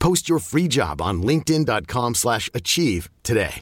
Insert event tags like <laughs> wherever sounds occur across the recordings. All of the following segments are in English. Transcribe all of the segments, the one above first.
Post your free job on linkedin.com/achieve slash achieve today.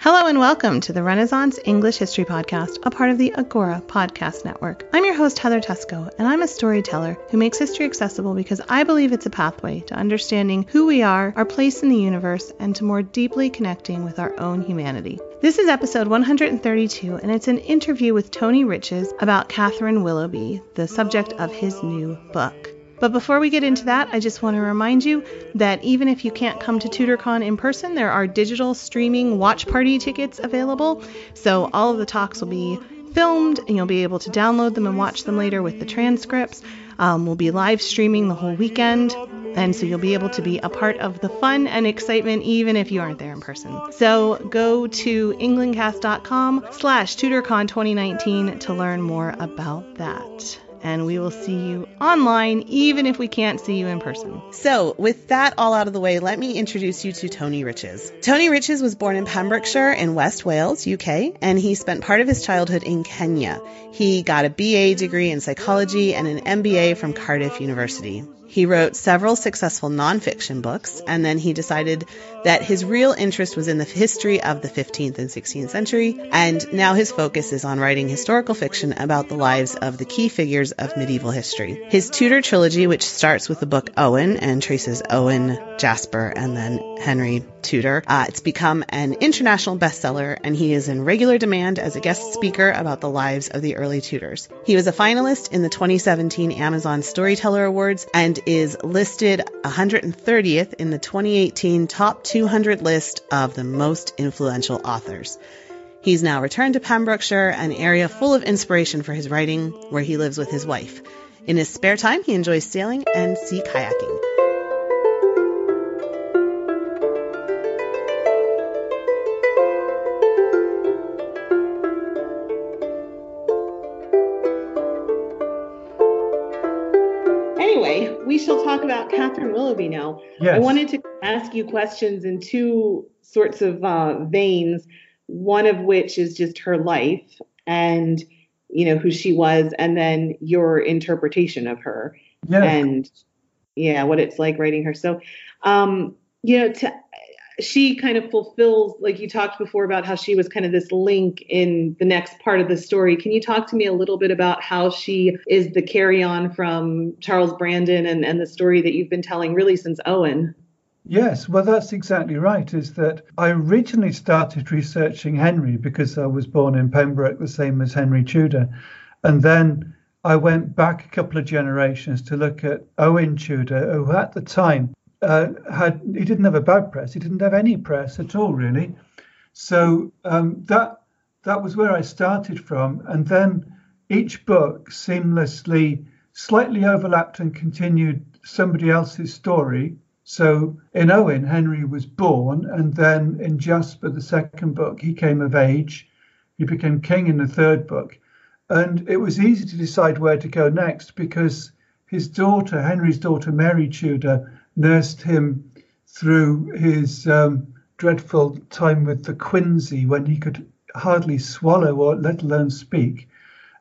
Hello and welcome to the Renaissance English History Podcast, a part of the Agora Podcast Network. I'm your host, Heather Teysko, and I'm a storyteller who makes history accessible because I believe it's a pathway to understanding who we are, our place in the universe, and to more deeply connecting with our own humanity. This is episode 132, and it's an interview with Tony Riches about Catherine Willoughby, the subject of his new book. But before we get into that, I just want to remind you that even if you can't come to TudorCon in person, there are digital streaming watch party tickets available. So all of the talks will be filmed, and you'll be able to download them and watch them later with the transcripts. Um, we'll be live streaming the whole weekend. And so you'll be able to be a part of the fun and excitement even if you aren't there in person. So go to englandcast.com slash tudorcon 2019 to learn more about that and we will see you online even if we can't see you in person. So, with that all out of the way, let me introduce you to Tony Riches. Tony Riches was born in Pembrokeshire in West Wales, UK, and he spent part of his childhood in Kenya. He got a BA degree in psychology and an MBA from Cardiff University. He wrote several successful nonfiction books, and then he decided that his real interest was in the history of the 15th and 16th century, and now his focus is on writing historical fiction about the lives of the key figures of medieval history. His Tudor trilogy, which starts with the book Owen and traces Owen, Jasper, and then Henry Tudor, uh, it's become an international bestseller, and he is in regular demand as a guest speaker about the lives of the early Tudors. He was a finalist in the 2017 Amazon Storyteller Awards and is listed 130th in the 2018 Top 200 list of the most influential authors. He's now returned to Pembrokeshire, an area full of inspiration for his writing, where he lives with his wife. In his spare time, he enjoys sailing and sea kayaking. Anyway, we shall talk about Catherine Willoughby now. Yes. I wanted to ask you questions in two sorts of uh, veins. One of which is just her life and you know who she was, and then your interpretation of her Yeah. and yeah, what it's like writing her. So, um, you know, to, she kind of fulfills, like you talked before about how she was kind of this link in the next part of the story. Can you talk to me a little bit about how she is the carry on from Charles Brandon and, and the story that you've been telling really since Owen? Yes, well, that's exactly right. Is that I originally started researching Henry because I was born in Pembroke, the same as Henry Tudor. And then I went back a couple of generations to look at Owen Tudor, who at the time uh, had, he didn't have a bad press, he didn't have any press at all, really. So um, that that was where I started from. And then each book seamlessly, slightly overlapped and continued somebody else's story. So in Owen, Henry was born, and then in Jasper, the second book, he came of age. He became king in the third book. And it was easy to decide where to go next because his daughter, Henry's daughter, Mary Tudor, nursed him through his um, dreadful time with the quinsy when he could hardly swallow or let alone speak.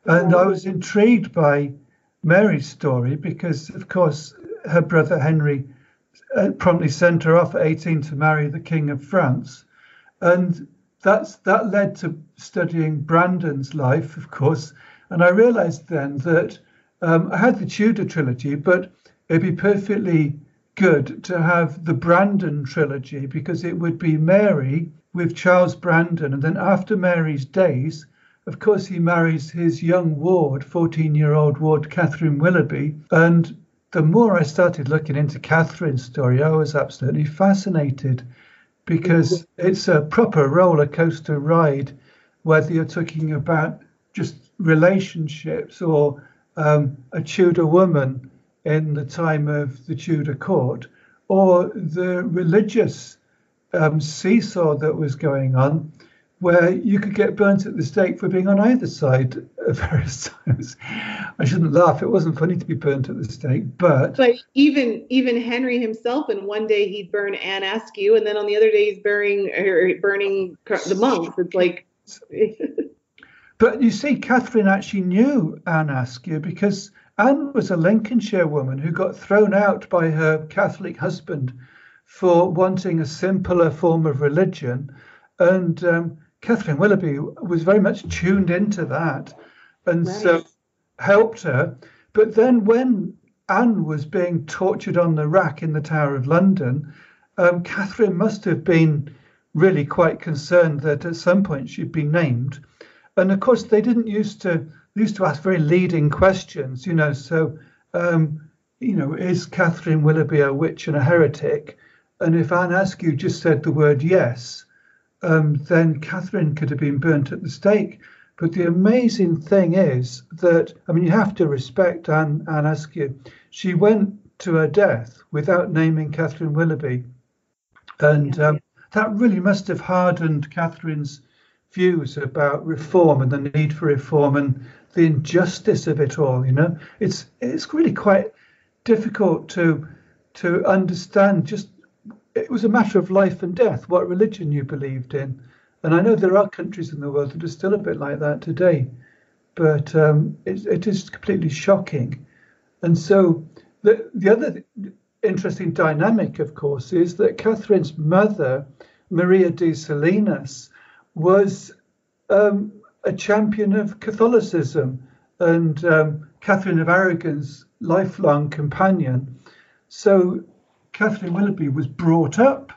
And I was intrigued by Mary's story because, of course, her brother Henry promptly sent her off at 18 to marry the King of France. And that's that led to studying Brandon's life, of course. And I realized then that um, I had the Tudor trilogy, but it'd be perfectly good to have the Brandon trilogy because it would be Mary with Charles Brandon, and then after Mary's days, of course, he marries his young ward, 14 year old ward Catherine Willoughby. And the more I started looking into Catherine's story, I was absolutely fascinated because it's a proper roller coaster ride, whether you're talking about just relationships or um, a Tudor woman in the time of the Tudor court, or the religious um, seesaw that was going on, where you could get burnt at the stake for being on either side at <laughs> various times. I shouldn't laugh; it wasn't funny to be burnt at the stake, but but even even Henry himself, and one day he'd burn Anne Askew, and then on the other day he's burning er, burning the monks. It's like. <laughs> but you see, Catherine actually knew Anne Askew because Anne was a Lincolnshire woman who got thrown out by her Catholic husband for wanting a simpler form of religion. And um, Catherine Willoughby was very much tuned into that and right. so helped her. But then when Anne was being tortured on the rack in the Tower of London, um, Catherine must have been really quite concerned that at some point she'd be named. And of course, they didn't used to used to ask very leading questions, you know. So, um, you know, is Catherine Willoughby a witch and a heretic? And if Anne Askew just said the word yes, um, then Catherine could have been burnt at the stake. But the amazing thing is that, I mean, you have to respect Anne, Anne Askew. She went to her death without naming Catherine Willoughby. And um, that really must have hardened Catherine's views about reform and the need for reform and the injustice of it all. You know, it's it's really quite difficult to to understand. Just it was a matter of life and death, what religion you believed in, and I know there are countries in the world that are still a bit like that today, but um, it, it is completely shocking. And so the the other interesting dynamic, of course, is that Catherine's mother, Maria de Salinas, was um, a champion of Catholicism and um, Catherine of Aragon's lifelong companion. So Catherine Willoughby was brought up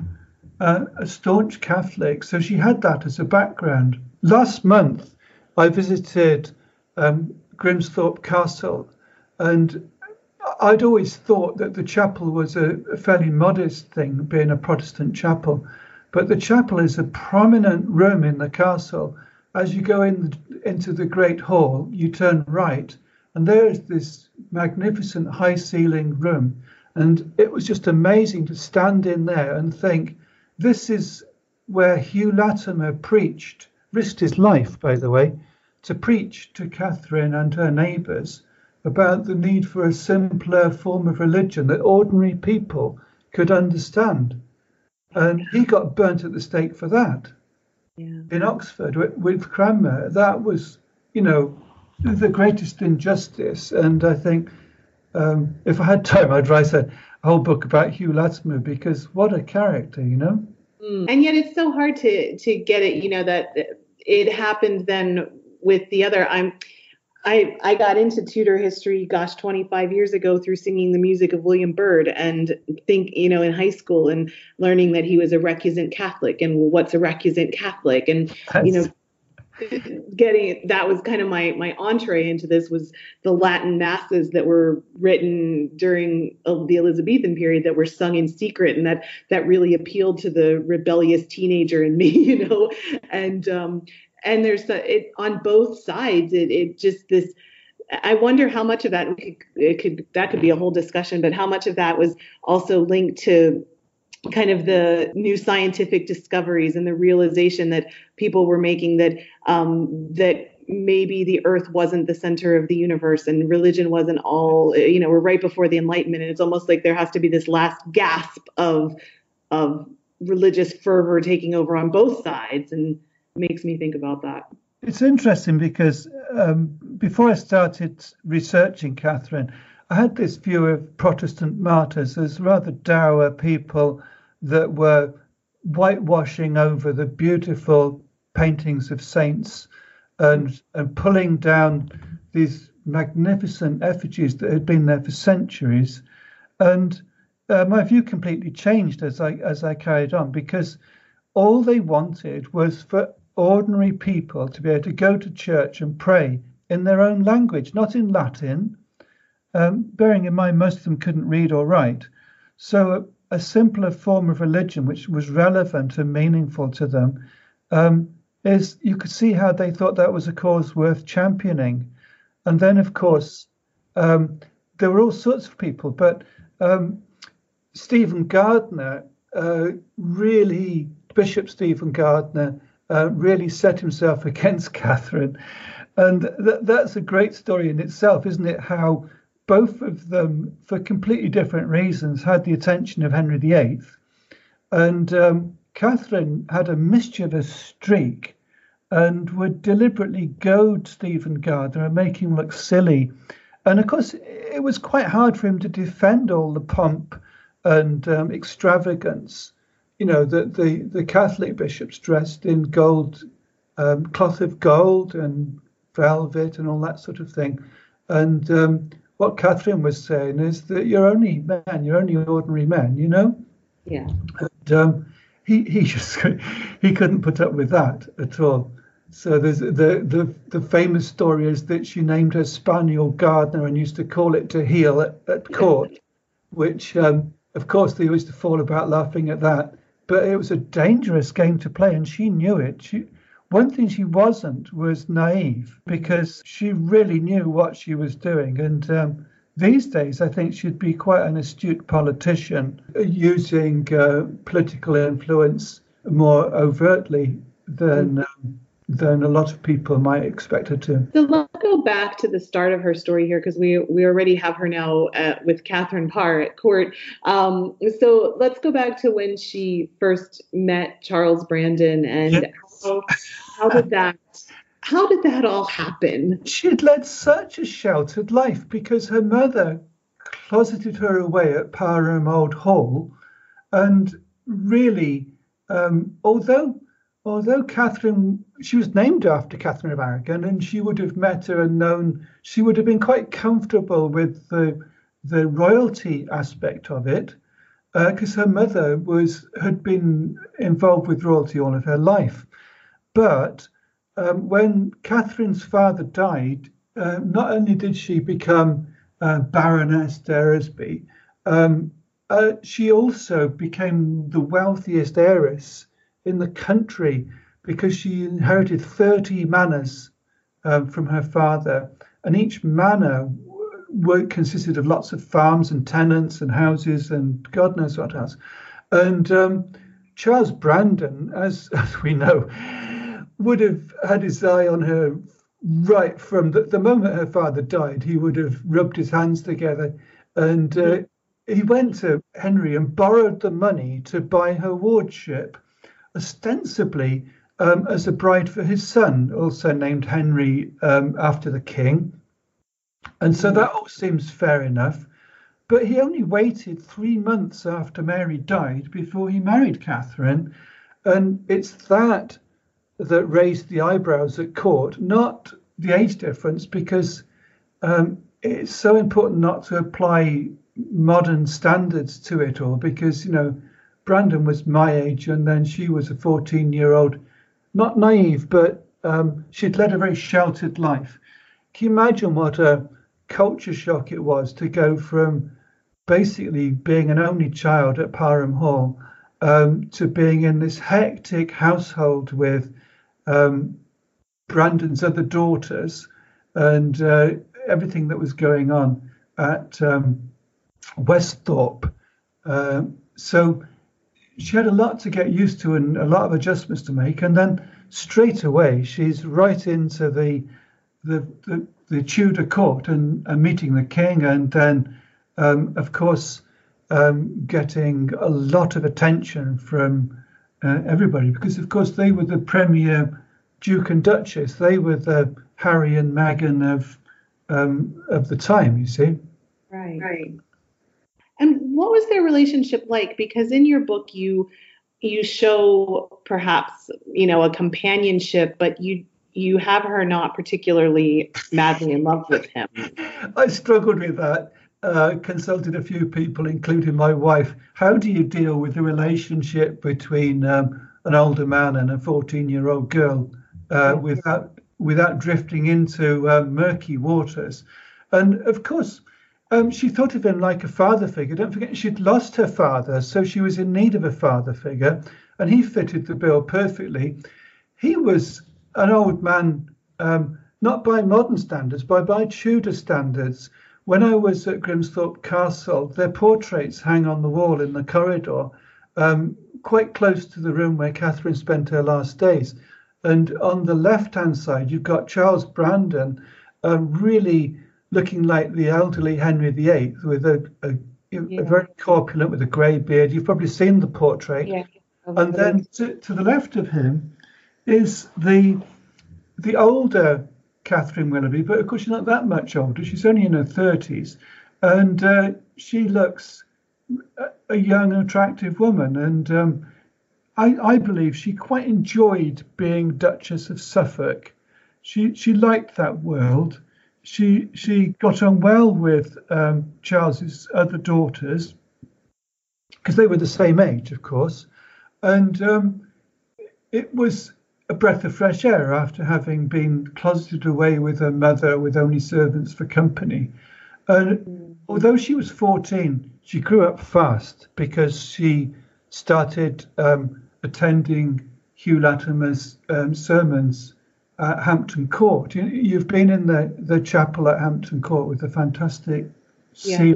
uh, a staunch Catholic, so she had that as a background. Last month, I visited um, Grimsthorpe Castle, and I'd always thought that the chapel was a, a fairly modest thing, being a Protestant chapel. But the chapel is a prominent room in the castle as you go in into the great hall, you turn right, and there is this magnificent high ceiling room. And it was just amazing to stand in there and think, this is where Hugh Latimer preached, risked his life, by the way, to preach to Catherine and her neighbours about the need for a simpler form of religion that ordinary people could understand. And he got burnt at the stake for that yeah. in Oxford with, with Cranmer. That was, you know, the greatest injustice. And I think um, if I had time, I'd write a whole book about Hugh Latimer because what a character, you know. Mm. And yet it's so hard to to get it, you know, that it happened then with the other. I'm I, I got into Tudor history, gosh, 25 years ago through singing the music of William Byrd and think, you know, in high school and learning that he was a recusant Catholic and what's a recusant Catholic and, That's... you know, <laughs> getting that was kind of my my entree into this was the Latin masses that were written during uh, the Elizabethan period that were sung in secret and that that really appealed to the rebellious teenager in me, <laughs> you know, and um, and there's a, it on both sides. It, it just this. I wonder how much of that it could that could be a whole discussion, but how much of that was also linked to kind of the new scientific discoveries and the realization that people were making that um, that maybe the earth wasn't the center of the universe and religion wasn't all you know we're right before the enlightenment and it's almost like there has to be this last gasp of of religious fervor taking over on both sides and makes me think about that. It's interesting because um, before I started researching Catherine, I had this view of Protestant martyrs as rather dour people that were whitewashing over the beautiful paintings of saints and, and pulling down these magnificent effigies that had been there for centuries. And uh, my view completely changed as I as I carried on because all they wanted was for ordinary people to be able to go to church and pray in their own language, not in Latin. Um, bearing in mind, most of them couldn't read or write. So, a, a simpler form of religion, which was relevant and meaningful to them, um, is you could see how they thought that was a cause worth championing. And then, of course, um, there were all sorts of people, but um, Stephen Gardiner uh, really, Bishop Stephen Gardiner, uh, really set himself <laughs> against Catherine. And th- that's a great story in itself, isn't it? How both of them, for completely different reasons, had the attention of Henry VIII. And um, Catherine had a mischievous streak and would deliberately goad Stephen Gardiner and make him look silly. And of course, it was quite hard for him to defend all the pomp and um, extravagance. You know, the, the, the Catholic bishops dressed in gold, um, cloth of gold and velvet and all that sort of thing. And um, what Catherine was saying is that you're only men, you're only ordinary men, you know? Yeah. And um, he, he <laughs> just he couldn't put up with that at all. So there's the, the the famous story is that she named her spaniel Gardiner and used to call it to heel at, at court, which um, of course they used to fall about laughing at that. But it was a dangerous game to play, and she knew it. She one thing she wasn't was naive because she really knew what she was doing. And um, these days, I think she'd be quite an astute politician using uh, political influence more overtly than. Um, than a lot of people might expect her to. So let's go back to the start of her story here because we we already have her now uh, with Catherine Parr at court. Um, so let's go back to when she first met Charles Brandon and yes. how, how did that how did that all happen? She'd led such a sheltered life because her mother closeted her away at Parham Old Hall, and really, um, although although Catherine, she was named after Catherine of Aragon, and she would have met her and known, she would have been quite comfortable with the the royalty aspect of it, because uh, her mother was had been involved with royalty all of her life. But um, when Catherine's father died, uh, not only did she become uh, Baroness d'Eresby, um, uh, she also became the wealthiest heiress in the country because she inherited 30 manors um, from her father, and each manor w- consisted of lots of farms and tenants and houses and God knows what else. And um, Charles Brandon, as, <laughs> as we know, would have had his eye on her right from the, the moment her father died. He would have rubbed his hands together and uh, he went to Henry and borrowed the money to buy her wardship ostensibly um, as a bride for his son, also named Henry um, after the king. And so that all seems fair enough. But he only waited three months after Mary died before he married Catherine. And it's that that raised the eyebrows at court, not the age difference, because um, it's so important not to apply modern standards to it all, because, you know, Brandon was my age, and then she was a 14 year old, not naive, but um, she'd led a very sheltered life. Can you imagine what a culture shock it was to go from basically being an only child at Parham Hall um, to being in this hectic household with um, Brandon's other daughters and uh, everything that was going on at um, Westhorpe. Uh, so she had a lot to get used to and a lot of adjustments to make. And then straight away, she's right into the the, the, the Tudor court and, and, meeting the king, and then, um, of course, um, getting a lot of attention from uh, everybody because, of course, they were the premier Duke and Duchess. They were the Harry and Meghan of um, of the time. You see. Right. Right. And what was their relationship like? Because in your book, you you show perhaps you know a companionship, but you you have her not particularly madly in love with him. <laughs> I struggled with that uh, consulted a few people, including my wife. How do you deal with the relationship between um, an older man and a 14-year-old girl uh, without without drifting into uh, murky waters? And of course, um, she thought of him like a father figure. Don't forget, she'd lost her father, so she was in need of a father figure, and he fitted the bill perfectly. He was an old man, um, not by modern standards, but by Tudor standards. When I was at Grimsthorpe Castle, their portraits hang on the wall in the corridor, um, quite close to the room where Catherine spent her last days. And on the left hand side, you've got Charles Brandon, um, really looking like the elderly Henry VIII with a, a, yeah. a very corpulent with a grey beard. You've probably seen the portrait. Yeah. And then to, to the left of him is the the older Catherine Willoughby, but of course she's not that much older. She's only in her thirties, and uh, she looks a young, and attractive woman. And um, I, I, believe she quite enjoyed being Duchess of Suffolk. She she liked that world. She she got on well with um, Charles's other daughters because they were the same age, of course, and um, it was a breath of fresh air after having been closeted away with her mother with only servants for company. And although she was 14, she grew up fast because she started um, attending Hugh Latimer's um, sermons at Hampton Court. You, have been in the, the chapel at Hampton Court with the fantastic yeah.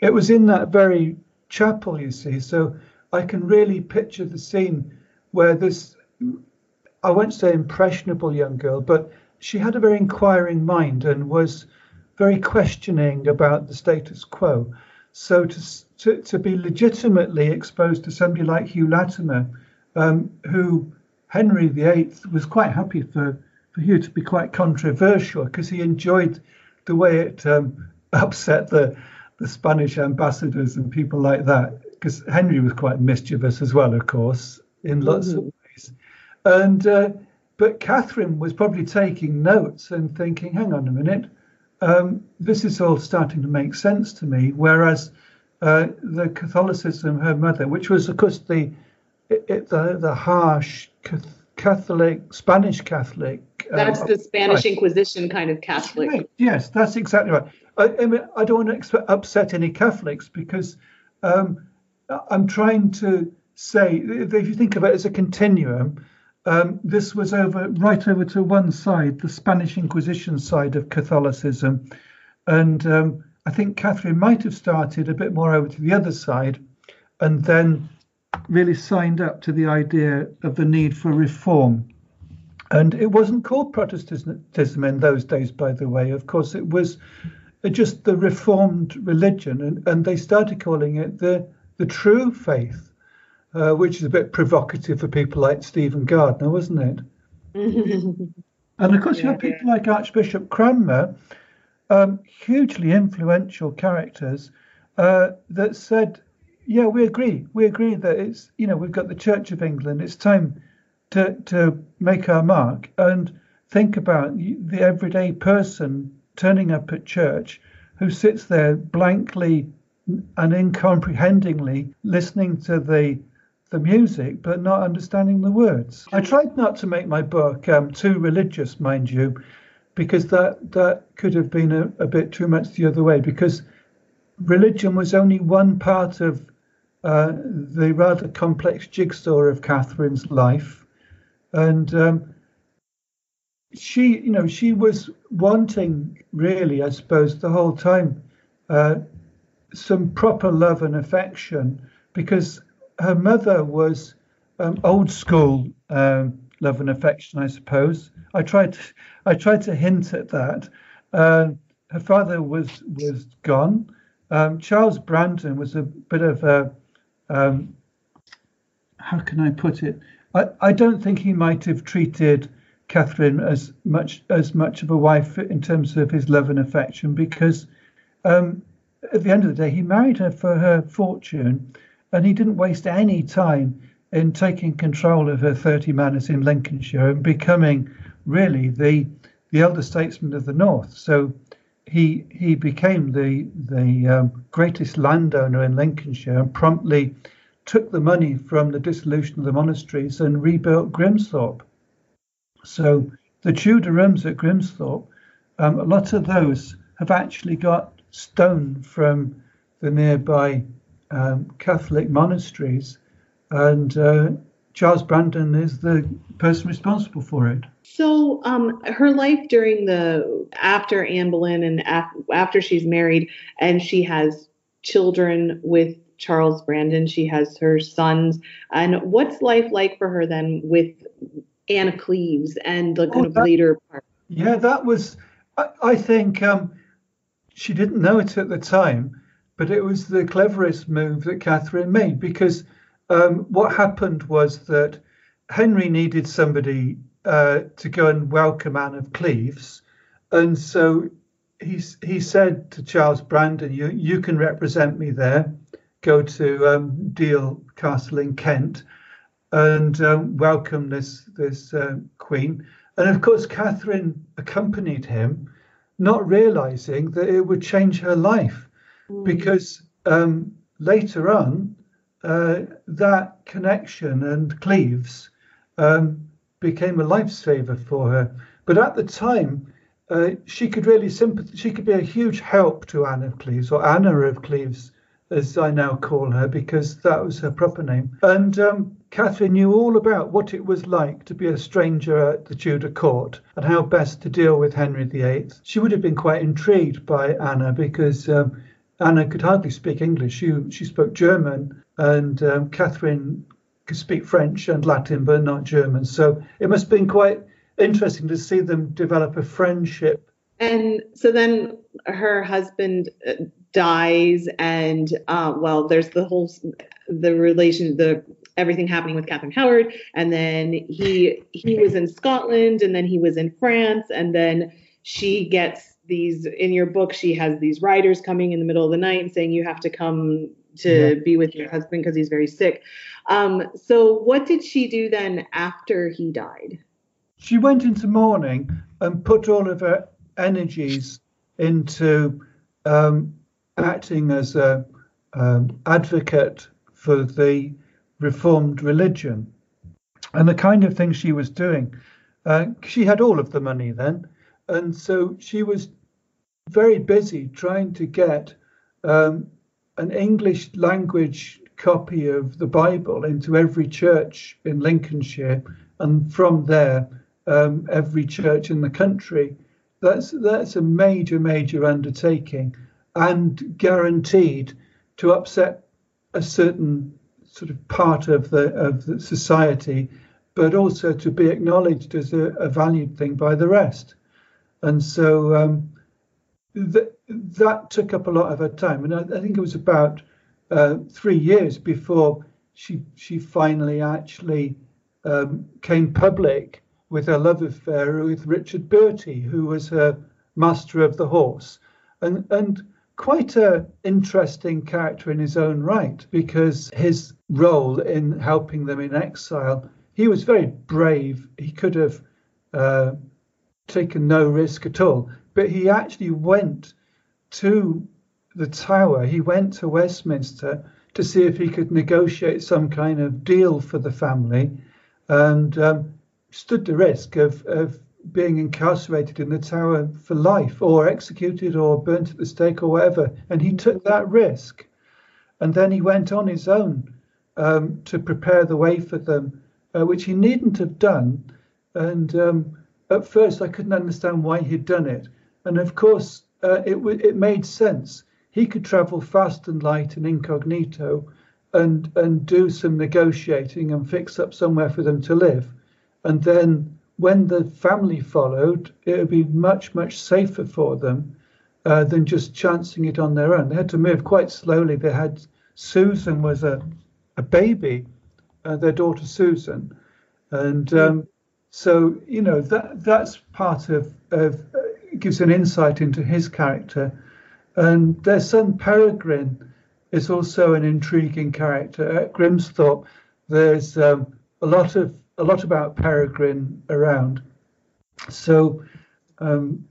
It was in that very chapel, you see. So I can really picture the scene where this I won't say impressionable young girl, but she had a very inquiring mind and was very questioning about the status quo. So to to, to be legitimately exposed to somebody like Hugh Latimer, um, who Henry VIII was quite happy for, for Hugh to be quite controversial because he enjoyed the way it um, <laughs> upset the the Spanish ambassadors and people like that. Because Henry was quite mischievous as well, of course, in lots mm-hmm. of and uh, but Catherine was probably taking notes and thinking, hang on a minute, um, this is all starting to make sense to me. Whereas uh, the Catholicism, her mother, which was of course the it, it, the the harsh Catholic Spanish Catholic. Um, that's the Spanish Inquisition kind of Catholic. Right. Yes, that's exactly right. I, I, mean, I don't want to upset any Catholics because um, I'm trying to say, if you think of it as a continuum, um, this was over right over to one side, the Spanish Inquisition side of Catholicism, and um, I think Catherine might have started a bit more over to the other side, and then really signed up to the idea of the need for reform. And it wasn't called Protestantism in those days, by the way. Of course, it was just the Reformed religion, and, and they started calling it the the true faith uh, which is a bit provocative for people like Stephen Gardiner, wasn't it? <laughs> and of course, yeah, you have people yeah. like Archbishop Cranmer, um, hugely influential characters, uh, that said, "Yeah, we agree. We agree that it's you know we've got the Church of England. It's time to to make our mark and think about the everyday person turning up at church who sits there blankly and incomprehendingly listening to the the music but not understanding the words. I tried not to make my book um, too religious, mind you, because that that could have been a, a, bit too much the other way. Because religion was only one part of uh, the rather complex jigsaw of Catherine's life, and um, she, you know, she was wanting really, I suppose, the whole time, uh, some proper love and affection because her mother was um, old school um, love and affection, I suppose. I tried to, I tried to hint at that. Uh, her father was was gone. Um, Charles Brandon was a bit of a um, how can I put it? I, I don't think he might have treated Catherine as much as much of a wife in terms of his love and affection because um, at the end of the day he married her for her fortune and he didn't waste any time in taking control of her 30 manors in Lincolnshire and becoming really the the elder statesman of the North. So he he became the the um, greatest landowner in Lincolnshire and promptly took the money from the dissolution of the monasteries and rebuilt Grimsthorpe. So the Tudor rooms at Grimsthorpe, um, a lot of those have actually got stone from the nearby um, Catholic monasteries, and uh, Charles Brandon is the person responsible for it. So, um, her life during the after Anne Boleyn and af- after she's married and she has children with Charles Brandon, she has her sons. And what's life like for her then with Anna Cleves and the kind oh, that, of later part? Yeah, that was, I, I think um, she didn't know it at the time, but it was the cleverest move that Catherine made because um, what happened was that Henry needed somebody uh, to go and welcome Anne of Cleves, and so he he said to Charles Brandon, "You you can represent me there. Go to um, Deal Castle in Kent, and um, welcome this this uh, queen." And of course, Catherine accompanied him, not realizing that it would change her life, mm. because um, later on uh, that connection and Cleves um, became a lifesaver for her. But at the time, uh, she could really sympathize. She could be a huge help to Anne of Cleves, or Anna of Cleves, as I now call her, because that was her proper name. And um, Catherine knew all about what it was like to be a stranger at the Tudor court and how best to deal with Henry VIII. She would have been quite intrigued by Anna because um, Anna could hardly speak English. She, she spoke German, and um, Catherine could speak French and Latin, but not German. So it must have been quite interesting to see them develop a friendship. And so then her husband uh, dies, and uh, well, there's the whole the relation, the everything happening with Catherine Howard, and then he he was in Scotland, and then he was in France, and then she gets these in your book she has these riders coming in the middle of the night and saying you have to come to yeah. be with your husband because he's very sick. Um, so what did she do then after he died? She went into mourning and put all of her energies into um, acting as a um, advocate for the reformed religion. And the kind of things she was doing uh, she had all of the money then. And so she was very busy trying to get um, an English language copy of the Bible into every church in Lincolnshire, and from there, um, every church in the country. That's that's a major, major undertaking, and guaranteed to upset a certain sort of part of the of the society, but also to be acknowledged as a, a valued thing by the rest. And so um, that took up a lot of her time, and I, I think it was about uh, three years before she she finally actually um, came public with her love affair with Richard Bertie, who was her master of the horse, and and quite a interesting character in his own right because his role in helping them in exile, he was very brave. He could have uh, taken no risk at all but he actually went to the Tower, he went to Westminster to see if he could negotiate some kind of deal for the family and um, stood the risk of, of being incarcerated in the Tower for life or executed or burnt at the stake or whatever. And he took that risk. And then he went on his own um, to prepare the way for them, uh, which he needn't have done. And um, at first, I couldn't understand why he'd done it. And of course, uh, it, it made sense. He could travel fast and light and incognito and, and do some negotiating and fix up somewhere for them to live. And then when the family followed, it would be much, much safer for them uh, than just chancing it on their own. They had to move quite slowly. They had Susan was a, a baby, uh, their daughter Susan. And um, so, you know, that that's part of, of gives an insight into his character. And their son Peregrine is also an intriguing character. At Grimsthorpe, there's um, a lot of a lot about Peregrine around. So um,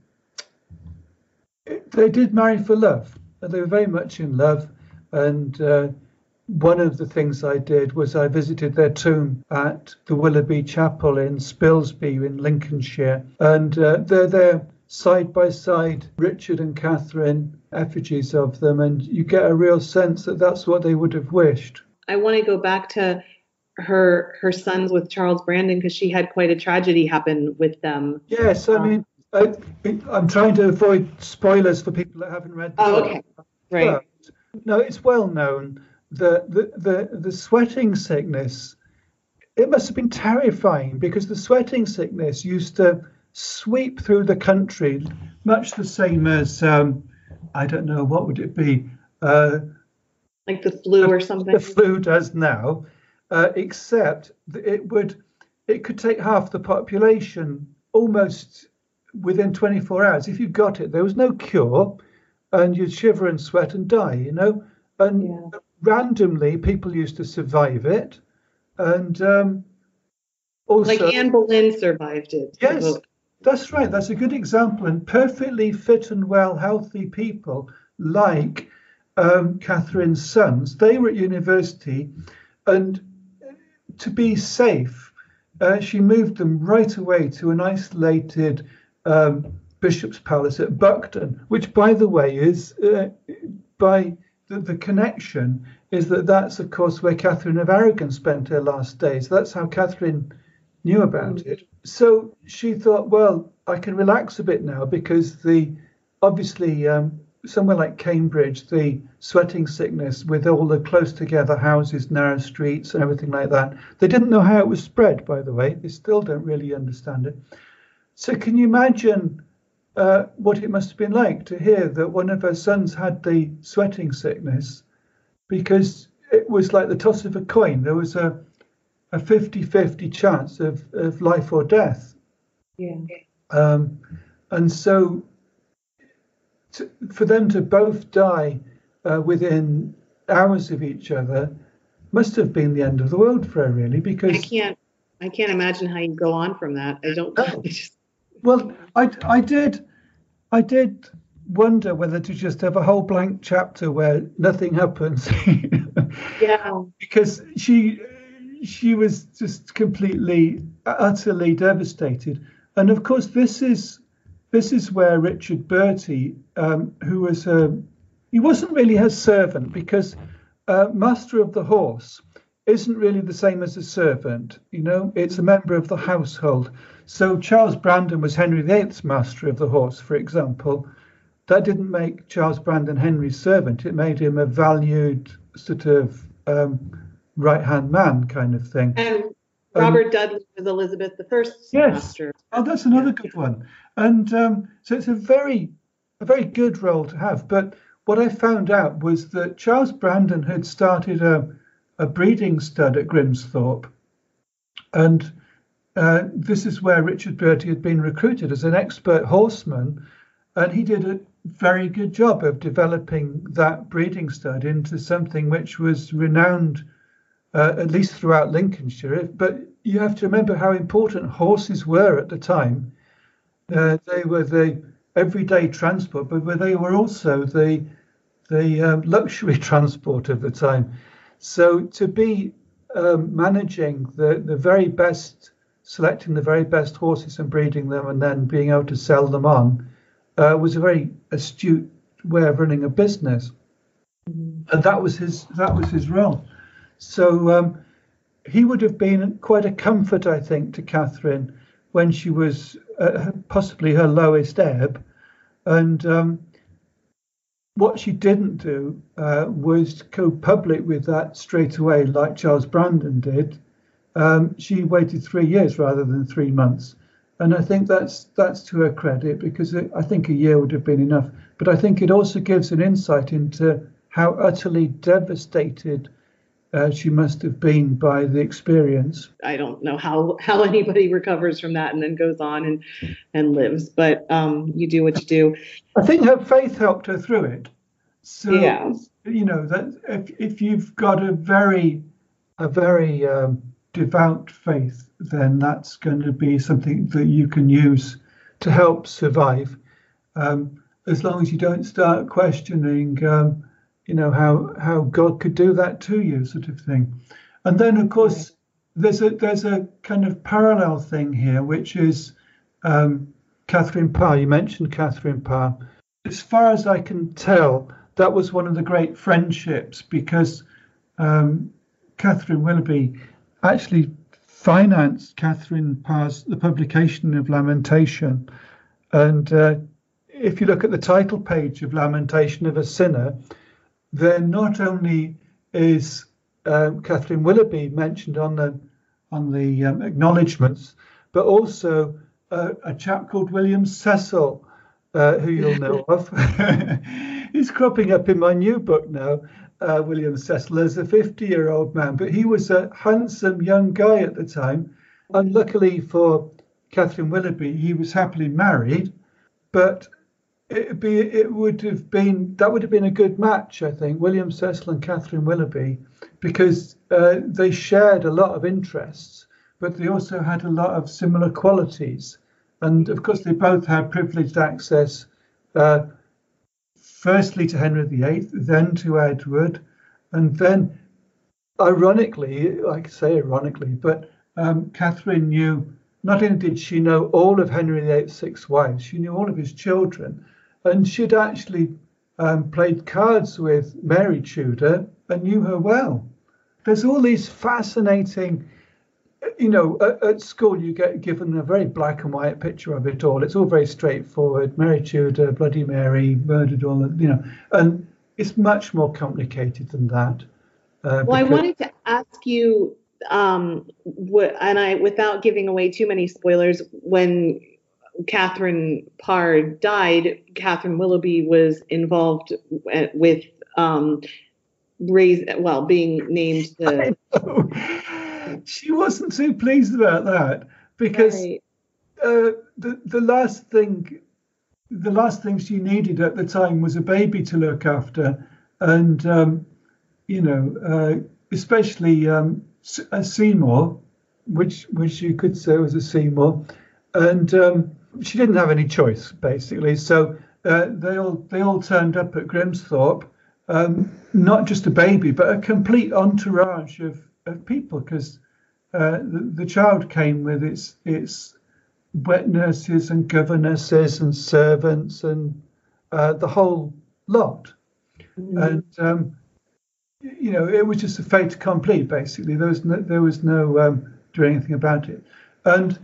they did marry for love. They were very much in love, and uh, one of the things I did was I visited their tomb at the Willoughby Chapel in Spilsby in Lincolnshire, and uh, they're there side by side, Richard and Catherine, effigies of them, and you get a real sense that that's what they would have wished. I want to go back to her her sons with Charles Brandon because she had quite a tragedy happen with them. Yes, I um, mean, I, am trying to avoid spoilers for people that haven't read. The oh, book. okay, right. But, no, it's well known that the, the, the sweating sickness, it must have been terrifying because the sweating sickness used to sweep through the country, much the same as, um, I don't know, what would it be? Uh, like the flu or something? The flu does now, uh, except it would, it could take half the population almost within 24 hours. If you got it, there was no cure and you'd shiver and sweat and die, you know? And yeah randomly people used to survive it, and um, also like Anne Boleyn survived it. Yes, that's right. That's a good example. And perfectly fit and well, healthy people like um, Catherine's sons, they were at university, and to be safe, uh, she moved them right away to an isolated um, bishop's palace at Buckden, which, by the way, is uh, by the, the connection is that that's, of course, where Catherine of Aragon spent her last days. That's how Catherine knew about mm. it. So she thought, well, I can relax a bit now because the obviously um, somewhere like Cambridge, the sweating sickness with all the close together houses, narrow streets, and everything like that. They didn't know how it was spread, by the way. They still don't really understand it. So can you imagine uh, what it must have been like to hear that one of her sons had the sweating sickness because it was like the toss of a coin. There was a a 50-50 chance of, of life or death. Yeah. Um, and so to, for them to both die uh, within hours of each other must have been the end of the world for her, really, because I can't I can't imagine how you go on from that. I don't. Oh. Well, I, I did, I did wonder whether to just have a whole blank chapter where nothing happens. <laughs> yeah. Because she, she was just completely, utterly devastated, and of course this is, this is where Richard Bertie, um, who was a, he wasn't really her servant because uh, master of the horse isn't really the same as a servant. You know, it's a member of the household. So Charles Brandon was Henry VIII's master of the horse, for example. That didn't make Charles Brandon Henry's servant. It made him a valued sort of um, right hand man kind of thing. And Robert um, Dudley was Elizabeth I's yes. master. Oh, that's another yeah. good one. And um, so it's a very, a very good role to have. But what I found out was that Charles Brandon had started a, a breeding stud at Grimsthorpe, and uh, this is where Richard Bertie had been recruited as an expert horseman, and he did a very good job of developing that breeding stud into something which was renowned, uh, at least throughout Lincolnshire. But you have to remember how important horses were at the time. Uh, they were the everyday transport, but they were also the the um, luxury <laughs> transport of the time. So to be um, managing the, the very best selecting the very best horses and breeding them and then being able to sell them on uh, was a very astute way of running a business. Mm-hmm. And that was his that was his role. So um, he would have been quite a comfort, I think, to Catherine when she was uh, possibly her lowest ebb. And um, what she didn't do uh, was go public with that straight away, like Charles Brandon did um, she waited three years rather than three months. And I think that's that's to her credit because I think a year would have been enough. But I think it also gives an insight into how utterly devastated uh, she must have been by the experience. I don't know how how anybody recovers from that and then goes on and and lives, but um, you do what you do. I think her faith helped her through it. So yeah. you know that if if you've got a very a very um, devout faith, then that's going to be something that you can use to help survive. Um, as long as you don't start questioning, um, you know, how how God could do that to you, sort of thing. And then, of course, there's a there's a kind of parallel thing here, which is um, Catherine Parr. You mentioned Catherine Parr. As far as I can tell, that was one of the great friendships because um, Catherine Willoughby actually financed Catherine Parr's the publication of Lamentation, and uh, if you look at the title page of Lamentation of a Sinner, then not only is um, Catherine Willoughby mentioned on the on the um, acknowledgements, but also uh, a chap called William Cecil, uh, who you'll know <laughs> of. <laughs> He's cropping up in my new book now, uh, William Cecil, is a 50 year old man, but he was a handsome young guy at the time. Unluckily for Catherine Willoughby, he was happily married, but it be it would have been that would have been a good match, I think, William Cecil and Catherine Willoughby, because uh, they shared a lot of interests, but they also had a lot of similar qualities, and of course they both had privileged access, uh, firstly to Henry VIII, then to Edward, and then, ironically, I say ironically, but um, Catherine knew. Not only did she know all of Henry VIII's six wives, she knew all of his children and she'd actually um, played cards with Mary Tudor and knew her well. There's all these fascinating, you know, at, at, school you get given a very black and white picture of it all. It's all very straightforward. Mary Tudor, Bloody Mary, murdered all, you know, and it's much more complicated than that. Uh, well, I wanted to ask you, um, what, and I, without giving away too many spoilers, when Catherine Parr died, Catherine Willoughby was involved with um, raise well being named the. She wasn't too pleased about that because right. uh, the the last thing the last thing she needed at the time was a baby to look after, and um, you know, uh, especially um, a Seymour, which which you could say was a Seymour, and um, she didn't have any choice basically. So uh, they all they all turned up at Grimsthorpe, um, not just a baby, but a complete entourage of, of people because uh, the, the child came with its its wet nurses and governesses and servants and uh, the whole lot. Mm-hmm. And um, you know, it was just a fait accompli. Basically, there was no, there was no um, doing anything about it. And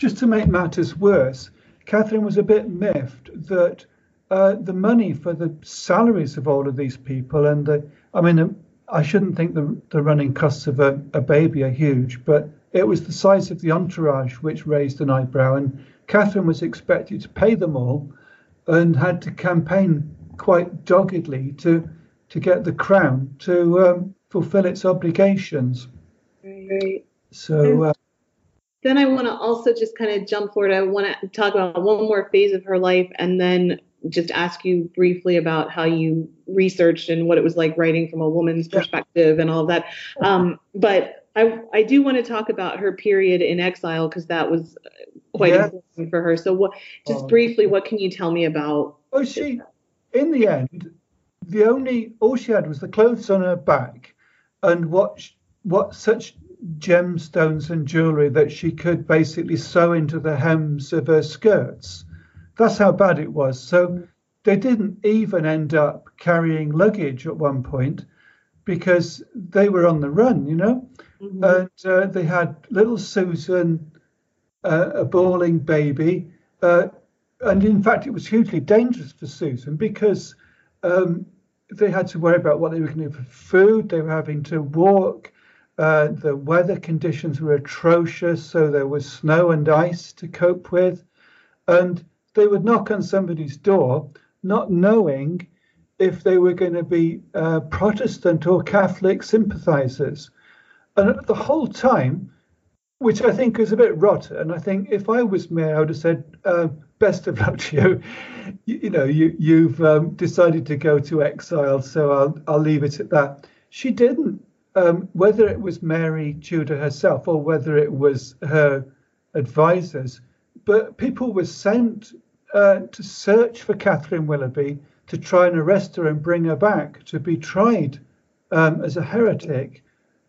just to make matters worse, Catherine was a bit miffed that uh, the money for the salaries of all of these people and the, I mean, I shouldn't think the, the running costs of a, a baby are huge, but it was the size of the entourage which raised an eyebrow, and Catherine was expected to pay them all and had to campaign quite doggedly to to get the crown to um, fulfill its obligations. Right. So uh, then I want to also just kind of jump forward. I want to talk about one more phase of her life and then just ask you briefly about how you researched and what it was like writing from a woman's perspective and all of that. Um, but I, I do want to talk about her period in exile because that was quite yeah. important for her. So, what, just um, briefly, what can you tell me about? Oh, she, in the end, the only all she had was the clothes on her back, and what what such gemstones and jewelry that she could basically sew into the hems of her skirts. That's how bad it was. So they didn't even end up carrying luggage at one point because they were on the run, you know. Mm-hmm. And uh, they had little Susan, uh, a bawling baby. Uh, and in fact, it was hugely dangerous for Susan because um, they had to worry about what they were going to do for food. They were having to walk uh, the weather conditions were atrocious, so there was snow and ice to cope with. And they would knock on somebody's door, not knowing if they were going to be uh, Protestant or Catholic sympathizers. And the whole time, which I think is a bit rotten, I think if I was Mary, I would have said, uh, best of luck <laughs> to you. you, you know, you, you've um, decided to go to exile, so I'll, I'll leave it at that. She didn't um, whether it was Mary Tudor herself or whether it was her advisors, but people were sent uh, to search for Catherine Willoughby to try and arrest her and bring her back to be tried um, as a heretic,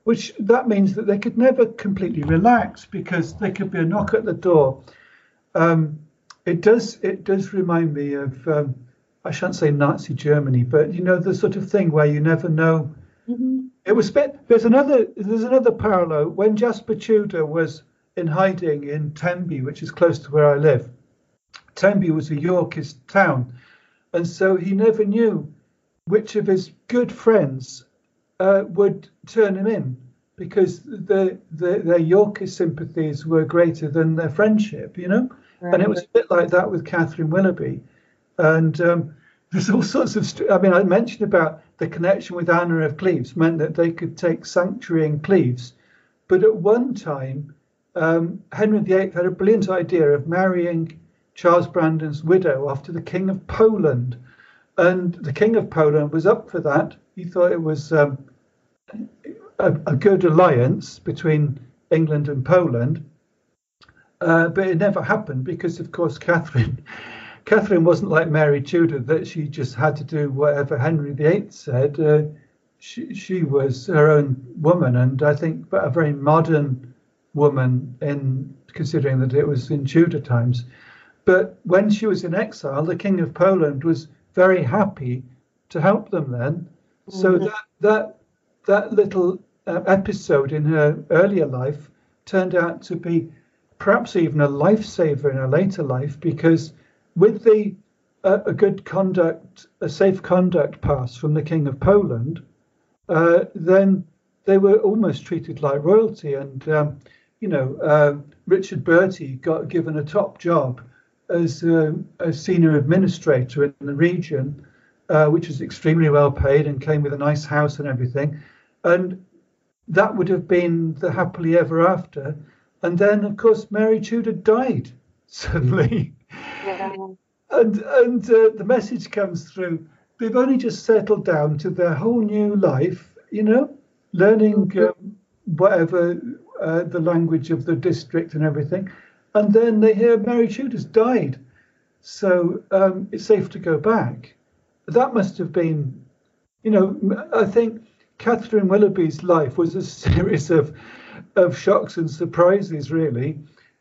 which that means that they could never completely relax because there could be a knock at the door. Um, it does it does remind me of um, I shan't say Nazi Germany, but you know the sort of thing where you never know. Mm-hmm. It was there's another there's another parallel when Jasper Tudor was in hiding in Tenby, which is close to where I live. Tenby was a Yorkist town, and so he never knew which of his good friends uh, would turn him in because the, the, their Yorkist sympathies were greater than their friendship, you know. Right. And it was a bit like that with Catherine Willoughby. And um, there's all sorts of. I mean, I mentioned about the connection with Anna of Cleves meant that they could take sanctuary in Cleves, but at one time, um, Henry VIII had a brilliant idea of marrying Charles Brandon's widow after the King of Poland. And the King of Poland was up for that. He thought it was um, a, a, good alliance between England and Poland. Uh, but it never happened because, of course, <laughs> Catherine. Catherine wasn't like Mary Tudor that she just had to do whatever Henry VIII said. Uh, she, she was her own woman, and I think a very modern woman in considering that it was in Tudor times. But when she was in exile, the King of Poland was very happy to help them then. Mm-hmm. So that that that little uh, episode in her earlier life turned out to be perhaps even a lifesaver in her later life because with the uh, a good conduct, a safe conduct pass from the King of Poland, uh, then they were almost treated like royalty. And um, you know, uh, Richard Bertie got given a top job as a, a senior administrator in the region, uh, which was extremely well paid and came with a nice house and everything. And that would have been the happily ever after. And then, of course, Mary Tudor died <laughs> suddenly. Yeah. And, and uh, the message comes through. They've only just settled down to their whole new life, you know, learning mm-hmm. um, whatever uh, the language of the district and everything and then they hear Mary Tudor's died, so um, it's safe to go back. That must have been, you know, I think Catherine Willoughby's life was a <laughs> series of of shocks and surprises, really,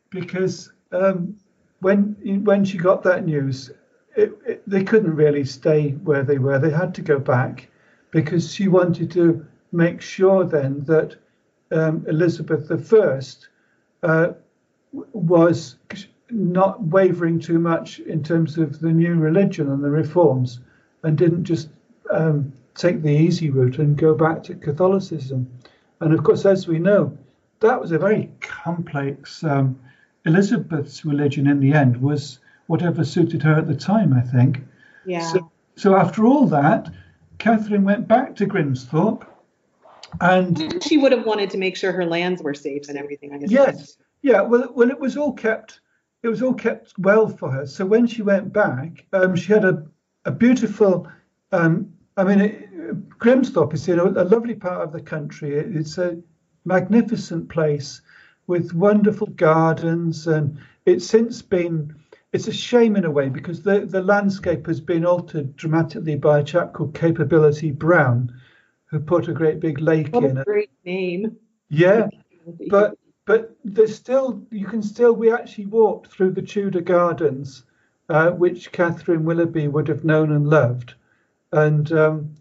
because um, when when she got that news, it, it, they couldn't really stay where they were. They had to go back because she wanted to make sure then that um, Elizabeth I uh, was not wavering too much in terms of the new religion and the reforms and didn't just um, take the easy route and go back to Catholicism. And of course, as we know, that was a very complex. Um, Elizabeth's religion in the end was whatever suited her at the time, I think. Yeah. So, so after all that, Catherine went back to Grimsthorpe, and she would have wanted to make sure her lands were safe and everything. I guess. Yes, yeah, well, well, it was all kept. It was all kept well for her. So when she went back, um, she had a, a beautiful. Um, I mean, it, Grimsthorpe is you know, a lovely part of the country. It, it's a magnificent place with wonderful gardens, and it's since been. It's a shame in a way because the, the landscape has been altered dramatically by a chap called Capability Brown, who put a great big lake what in. A great name. Yeah, <laughs> but but there's still you can still we actually walked through the Tudor gardens, uh, which Catherine Willoughby would have known and loved, and um,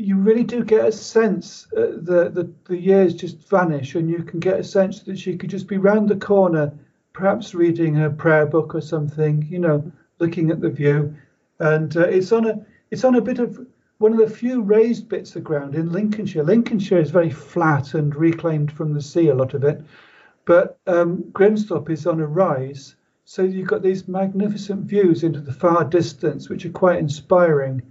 you really do get a sense uh, that the, the years just vanish, and you can get a sense that she could just be round the corner, perhaps reading her prayer book or something, you know, looking at the view, and uh, it's on a it's on a bit of one of the few raised bits of ground in Lincolnshire. Lincolnshire is very flat and reclaimed from the sea, a lot of it, but um, Grimsthorpe is on a rise. So you've got these magnificent views into the far distance, which are quite inspiring.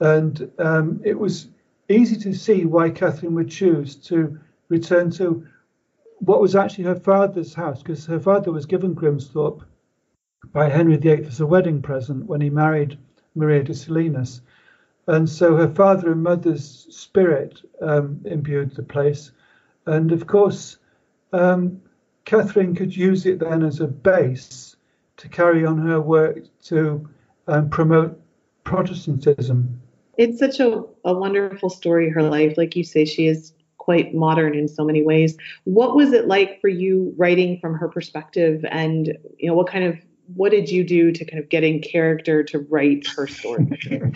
And um, it was easy to see why Catherine would choose to return to what was actually her father's house, because her father was given Grimsthorpe by Henry VIII as a wedding present when he married Maria de Salinas. And so her father and mother's spirit um, imbued the place. And of course, um, Catherine could use it then as a base to carry on her work to um, promote Protestantism. It's such a, a wonderful story, her life. Like you say, she is quite modern in so many ways. What was it like for you writing from her perspective and you know what kind of what did you do to kind of get in character to write her story? <laughs>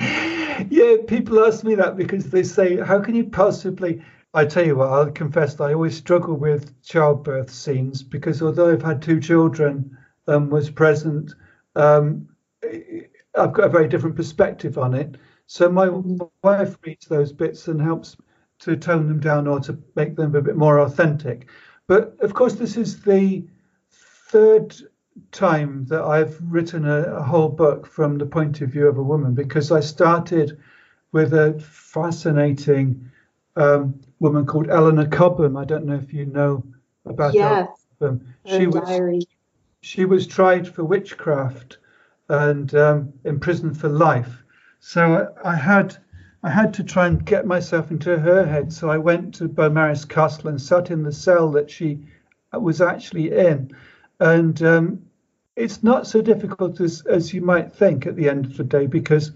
yeah, people ask me that because they say, how can you possibly? I tell you what, I'll confess I always struggle with childbirth scenes because although I've had two children, um, was present, um, I've got a very different perspective on it. So my mm-hmm. wife reads those bits and helps to tone them down or to make them a bit more authentic. But of course, this is the third time that I've written a, a, whole book from the point of view of a woman because I started with a fascinating um, woman called Eleanor Cobham. I don't know if you know about yes. her. She was diary. she was tried for witchcraft and um, imprisoned for life. So I, had I had to try and get myself into her head. So I went to Beaumaris Castle and sat in the cell that she was actually in. And um, it's not so difficult as, as you might think at the end of the day because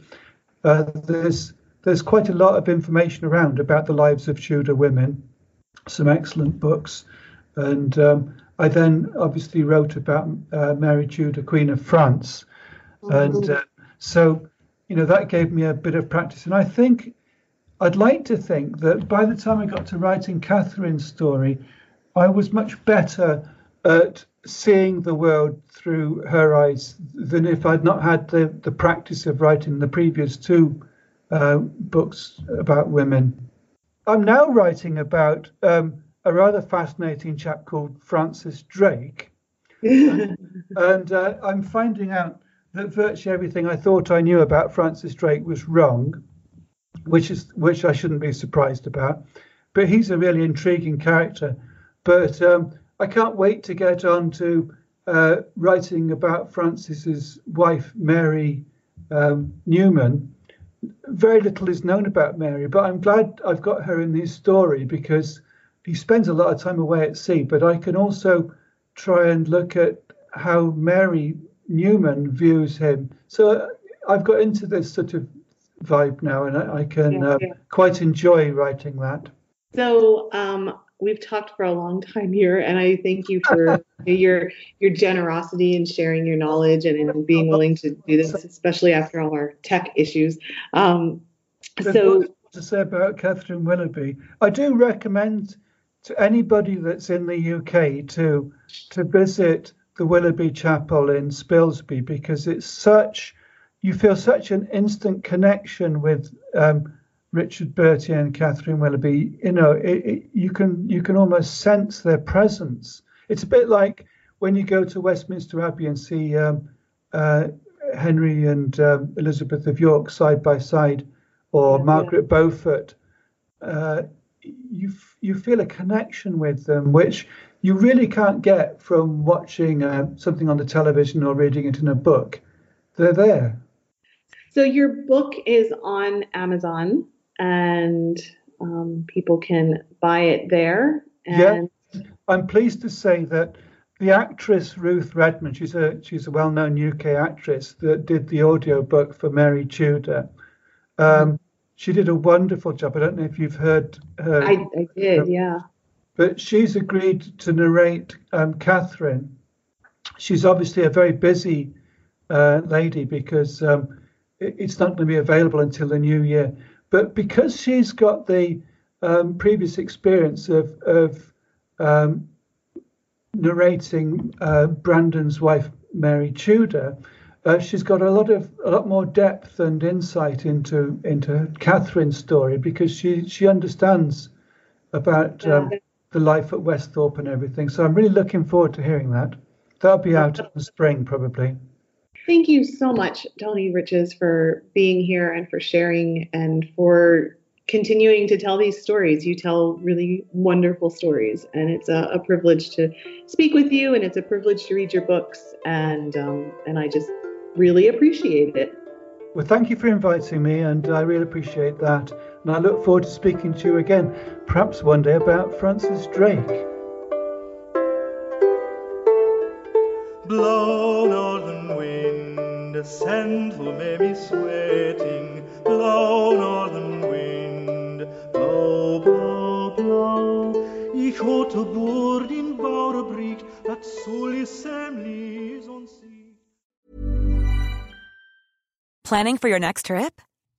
uh, there's there's quite a lot of information around about the lives of Tudor women, some excellent books, and um, I then obviously wrote about uh, Mary Tudor, Queen of France. And uh, so you know that gave me a bit of practice, and I think I'd like to think that by the time I got to writing Catherine's story, I was much better at seeing the world through her eyes than if I'd not had the, the practice of writing the previous two uh, books about women. I'm now writing about um, a rather fascinating chap called Francis Drake. and, <laughs> and uh, I'm finding out that virtually everything I thought I knew about Francis Drake was wrong, which is which I shouldn't be surprised about. But he's a really intriguing character. But um, I can't wait to get on to uh, writing about Francis's wife, Mary um, Newman. Very little is known about Mary, but I'm glad I've got her in this story because he spends a lot of time away at sea. But I can also try and look at how Mary Newman views him. So I've got into this sort of vibe now, and I, I can yeah, uh, yeah. quite enjoy writing that. So um, we've talked for a long time here, and I thank you for <laughs> your your generosity in sharing your knowledge and in being willing to do this, especially after all our tech issues. Um, so to say about Catherine Willoughby, I do recommend to anybody that's in the UK to to visit the Willoughby Chapel in Spilsby because it's such you feel such an instant connection with um, Richard Bertie and Catherine Willoughby. You know, it, it, you can you can almost sense their presence. It's a bit like when you go to Westminster Abbey and see um, uh, Henry and um, Elizabeth of York side by side, or yeah, Margaret yeah. Beaufort. Uh, you you feel a connection with them, which you really can't get from watching uh, something on the television or reading it in a book. They're there. So your book is on Amazon, and um, people can buy it there. And... Yeah, I'm pleased to say that the actress Ruth Redmond, she's a she's a well-known UK actress that did the audio book for Mary Tudor. Um, she did a wonderful job. I don't know if you've heard her. I, I did, yeah. But she's agreed to narrate um, Catherine. She's obviously a very busy uh, lady because um, it, it's not going to be available until the new year. But because she's got the um, previous experience of, of um, narrating uh, Brandon's wife, Mary Tudor, uh, she's got a lot of a lot more depth and insight into into Catherine's story because she she understands about um, the life at Westhorpe and everything. So I'm really looking forward to hearing that. That'll be out in the spring probably. Thank you so much, Tony Riches, for being here and for sharing and for continuing to tell these stories. You tell really wonderful stories, and it's a, a privilege to speak with you, and it's a privilege to read your books, and um, and I just really appreciate it. Well, thank you for inviting me, and I really appreciate that. And I look forward to speaking to you again, perhaps one day about Francis Drake. Blow, northern wind, send who may be sweating. Blow, northern wind, blow, blow, blow. Ich hatte Bord in Bauerbricht, dat soll semlis on sea. Planning for your next trip?